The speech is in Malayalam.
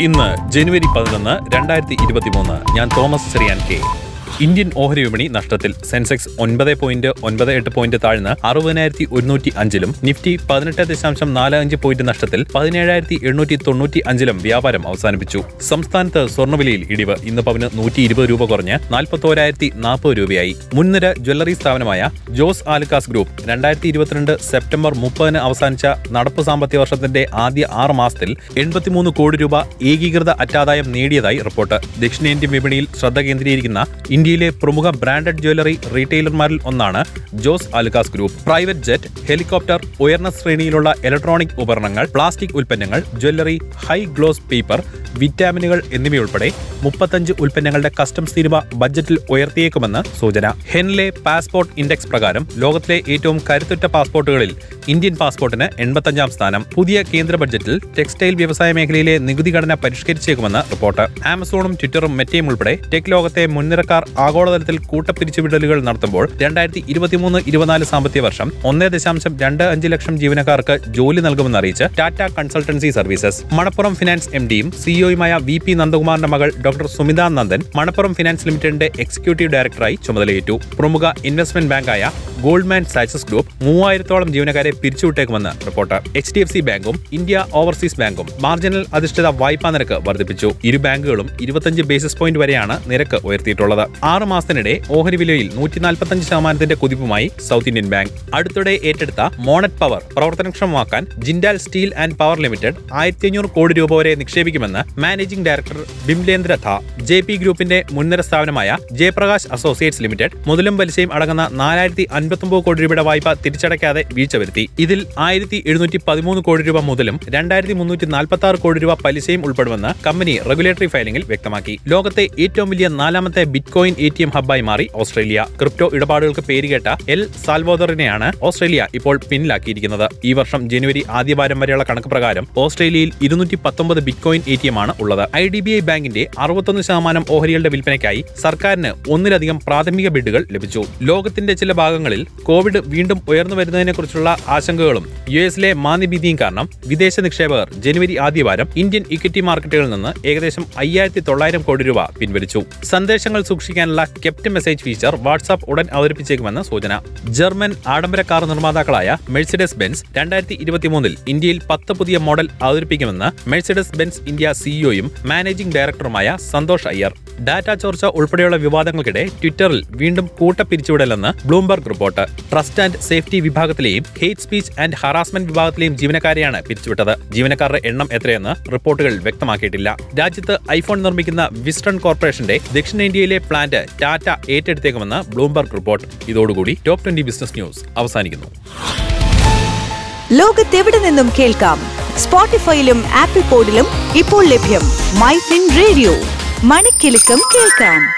ഇന്ന് ജനുവരി പതിനൊന്ന് രണ്ടായിരത്തി ഇരുപത്തി മൂന്ന് ഞാൻ തോമസ് ചെറിയാൻ കെ. ഇന്ത്യൻ ഓഹരി വിപണി നഷ്ടത്തിൽ സെൻസെക്സ് ഒൻപത് പോയിന്റ് ഒൻപത് എട്ട് പോയിന്റ് താഴ്ന്ന് അറുപതിനായിരത്തി ഒരുന്നൂറ്റി അഞ്ചിലും നിഫ്റ്റി പതിനെട്ട് ദശാംശം നാല് അഞ്ച് പോയിന്റ് നഷ്ടത്തിൽ പതിനേഴായിരത്തി എണ്ണൂറ്റി തൊണ്ണൂറ്റി അഞ്ചിലും വ്യാപാരം അവസാനിപ്പിച്ചു. സംസ്ഥാനത്ത് സ്വർണവിലയിൽ ഇടിവ് ഇന്ന് പവന് നൂറ്റി ഇരുപത് രൂപ കുറഞ്ഞ് നാൽപ്പത്തോരായിരത്തി നാൽപ്പത് രൂപയായി. മുൻനിര ജ്വല്ലറി സ്ഥാപനമായ ജോസ് ആലുക്കാസ് ഗ്രൂപ്പ് രണ്ടായിരത്തി ഇരുപത്തിരണ്ട് സെപ്റ്റംബർ മുപ്പതിന് അവസാനിച്ച നടപ്പ് സാമ്പത്തിക വർഷത്തിന്റെ ആദ്യ ആറ് മാസത്തിൽ എൺപത്തിമൂന്ന് കോടി രൂപ ഏകീകൃത അറ്റാദായം നേടിയതായി റിപ്പോർട്ട്. ദക്ഷിണേന്ത്യൻ വിപണിയിൽ ശ്രദ്ധ കേന്ദ്രീകരിക്കുന്ന ഇന്ത്യയിലെ പ്രമുഖ ബ്രാൻഡഡ് ജ്വല്ലറി റീറ്റെയിലർമാരിൽ ഒന്നാണ് Jos Alukkas group. Private jet helicopter ഉയർന്ന ശ്രേണിയിലുള്ള ഇലക്ട്രോണിക് ഉപകരണങ്ങൾ പ്ലാസ്റ്റിക് ഉൽപ്പന്നങ്ങൾ ജ്വല്ലറി ഹൈ ഗ്ലോസ് പേപ്പർ വിറ്റാമിനുകൾ എന്നിവയുൾപ്പെടെ മുപ്പത്തഞ്ച് ഉൽപ്പന്നങ്ങളുടെ കസ്റ്റംസ് തീരുവ ബജറ്റിൽ ഉയർത്തിയേക്കുമെന്ന് സൂചന. ഹെൻലെ പാസ്പോർട്ട് ഇൻഡെക്സ് പ്രകാരം ലോകത്തിലെ ഏറ്റവും കരുത്തുറ്റ പാസ്പോർട്ടുകളിൽ ഇന്ത്യൻ പാസ്പോർട്ടിന് എൺപത്തഞ്ചാം സ്ഥാനം. പുതിയ കേന്ദ്ര ബഡ്ജറ്റിൽ ടെക്സ്റ്റൈൽ വ്യവസായ മേഖലയിലെ നികുതി ഘടന പരിഷ്കരിച്ചേക്കുമെന്ന് റിപ്പോർട്ട്. ആമസോണും ട്വിറ്ററും മെറ്റയും ഉൾപ്പെടെ ടെക് ലോകത്തെ മുൻനിരക്കാർ ആഗോളതലത്തിൽ കൂട്ടപ്പിരിച്ചുവിടലുകൾ നടത്തുമ്പോൾ രണ്ടായിരത്തി ഇരുപത്തിമൂന്ന് ഇരുപത്തിനാല് സാമ്പത്തിക വർഷം ഒന്നേ ദശാംശം രണ്ട് അഞ്ച് ലക്ഷം ജീവനക്കാർക്ക് ജോലി നൽകുമെന്ന് അറിയിച്ച് Tata Consultancy Services. Manappuram Finance M ഡിയും സിഇഒയുമായ വി പി നന്ദകുമാറിന്റെ മകൾ ഡോക്ടർ സുമിത നന്ദൻ മണപ്പുറം ഫിനാൻസ് ലിമിറ്റഡിന്റെ എക്സിക്യൂട്ടീവ് ഡയറക്ടറായി ചുമതലയേറ്റു. പ്രമുഖ ഇൻവെസ്റ്റ്മെന്റ് ബാങ്കായ ഗോൾഡ്മാൻ സാച്ചസ് ഗ്രൂപ്പ് മൂവായിരത്തോളം ജീവനക്കാരെ പിരിച്ചുവിട്ടേക്കുമെന്ന് report H D F C ബാങ്കും ഇന്ത്യ ഓവർസീസ് ബാങ്കും മാർജിനൽ അധിഷ്ഠിത വായ്പാ നിരക്ക് വർദ്ധിപ്പിച്ചു. ഇരു ബാങ്കുകളും ഇരുപത്തഞ്ച് ബേസിസ് പോയിന്റ് വരെയാണ് നിരക്ക് ഉയർത്തിയിട്ടുള്ളത്. ആറ് മാസത്തിനിടെ ഓഹരി വിലയിൽ നൂറ്റി നാൽപ്പത്തഞ്ച് ശതമാനത്തിന്റെ കുതിപ്പുമായി സൗത്ത് ഇന്ത്യൻ ബാങ്ക്. അടുത്തിടെ ഏറ്റെടുത്ത Monnet power പ്രവർത്തനക്ഷമമാക്കാൻ Jindal steel and power limited ആയിരത്തി അഞ്ഞൂറ് കോടി രൂപ വരെ നിക്ഷേപിക്കുമെന്ന് മാനേജിംഗ് ഡയറക്ടർ ബിംലേന്ദ്ര ധ ജെ പി ഗ്രൂപ്പിന്റെ മുൻനിര സ്ഥാപനമായ ജയപ്രകാശ് അസോസിയേറ്റ്സ് ലിമിറ്റഡ് മുതലും പലിശയും അടങ്ങുന്ന നാലായിരത്തി അൻപത്തൊമ്പത് കോടി രൂപയുടെ വായ്പ തിരിച്ചടയ്ക്കാതെ വീഴ്ച വരുത്തി. ഇതിൽ ആയിരത്തി എഴുന്നൂറ്റി പതിമൂന്ന് കോടി രൂപ മുതലും രണ്ടായിരത്തി മുന്നൂറ്റി നാൽപ്പത്തി ആറ് കോടി രൂപ പലിശയും ഉൾപ്പെടുമെന്ന് കമ്പനി റെഗുലേറ്ററി ഫയലിംഗിൽ വ്യക്തമാക്കി. ലോകത്തെ ഏറ്റവും വലിയ നാലാമത്തെ bitcoin A T M ഹബ്ബായി മാറി ഓസ്ട്രേലിയ. ക്രിപ്റ്റോ ഇടപാടുകൾക്ക് പേരുകേട്ട എൽ സാൽവോദറിനെയാണ് ഓസ്ട്രേലിയ ഇപ്പോൾ പിന്നിലാക്കിയിരിക്കുന്നത്. ഈ വർഷം ജനുവരി ആദ്യവാരം വരെയുള്ള കണക്ക് പ്രകാരം ഓസ്ട്രേലിയയിൽ ഇരുന്നൂറ്റി പത്തൊമ്പത് bitcoin A T M ആണ് ഉള്ളത്. ഐ ഡി ബി ഐ ബാങ്കിന്റെ അറുപത്തൊന്ന് ശതമാനം ഓഹരികളുടെ വിൽപ്പനയ്ക്കായി സർക്കാരിന് ഒന്നിലധികം പ്രാഥമിക ബിഡുകൾ ലഭിച്ചു. ലോകത്തിന്റെ ചില ഭാഗങ്ങളിൽ കോവിഡ് വീണ്ടും ഉയർന്നു വരുന്നതിനെക്കുറിച്ചുള്ള ആശങ്കകളും യു എസിലെ മാന്ദ്യഭീതിയും കാരണം വിദേശ നിക്ഷേപകർ ജനുവരി ആദ്യവാരം ഇന്ത്യൻ ഇക്വിറ്റി മാർക്കറ്റുകളിൽ നിന്ന് ഏകദേശം അയ്യായിരത്തി തൊള്ളായിരം കോടി രൂപ പിൻവലിച്ചു. സന്ദേശങ്ങൾ സൂക്ഷിക്കാനുള്ള കെപ്റ്റ് മെസ്സേജ് ഫീച്ചർ വാട്സാപ്പ് ഉടൻ അവതരിപ്പിച്ചേക്കുമെന്ന് സൂചന. ജർമ്മൻ ആഡംബര കാർ നിർമ്മാതാക്കളായ മെഴ്സിഡസ് ബെൻസ് രണ്ടായിരത്തി ഇരുപത്തിമൂന്നിൽ ഇന്ത്യയിൽ പത്ത് പുതിയ മോഡൽ അവതരിപ്പിക്കുമെന്ന് മെഴ്സിഡസ് ബെൻസ് ഇന്ത്യ സിഇഒയും മാനേജിംഗ് ഡയറക്ടറുമായ സന്തോഷ് അയ്യർ. ഡാറ്റ ചോർച്ച ഉൾപ്പെടെയുള്ള വിവാദങ്ങൾക്കിടെ ട്വിറ്ററിൽ വീണ്ടും കൂട്ടപ്പിരിച്ചുവിടലെന്ന് Bloomberg report. Trust and safety വിഭാഗത്തിലെയും hate speech and harassment വിഭാഗത്തിലെയും ജീവനക്കാരെയാണ് പിരിച്ചുവിട്ടത്. ജീവനക്കാരുടെ എണ്ണം എത്രയെന്ന് റിപ്പോർട്ടുകൾ വ്യക്തമാക്കിയിട്ടില്ല. രാജ്യത്ത് ഐഫോൺ നിർമ്മിക്കുന്ന വിസ്റ്റൺ കോർപ്പറേഷന്റെ ദക്ഷിണേന്ത്യയിലെ പ്ലാന്റ് ടാറ്റ ഏറ്റെടുത്തേക്കുമെന്ന് ബ്ലൂംബർഗ് റിപ്പോർട്ട്. ഇതോടുകൂടി ടോപ് ട്വന്റി ബിസിനസ് ന്യൂസ് അവസാനിക്കുന്നു. ലോകത്തെവിടെ നിന്നും കേൾക്കാം? സ്പോട്ടിഫൈയിലും ആപ്പിൾ പോഡിലും ഇപ്പോൾ ലഭ്യം മൈ ഫിൻ റേഡിയോ. മണിക്കെലക്കം കേൾക്കാം.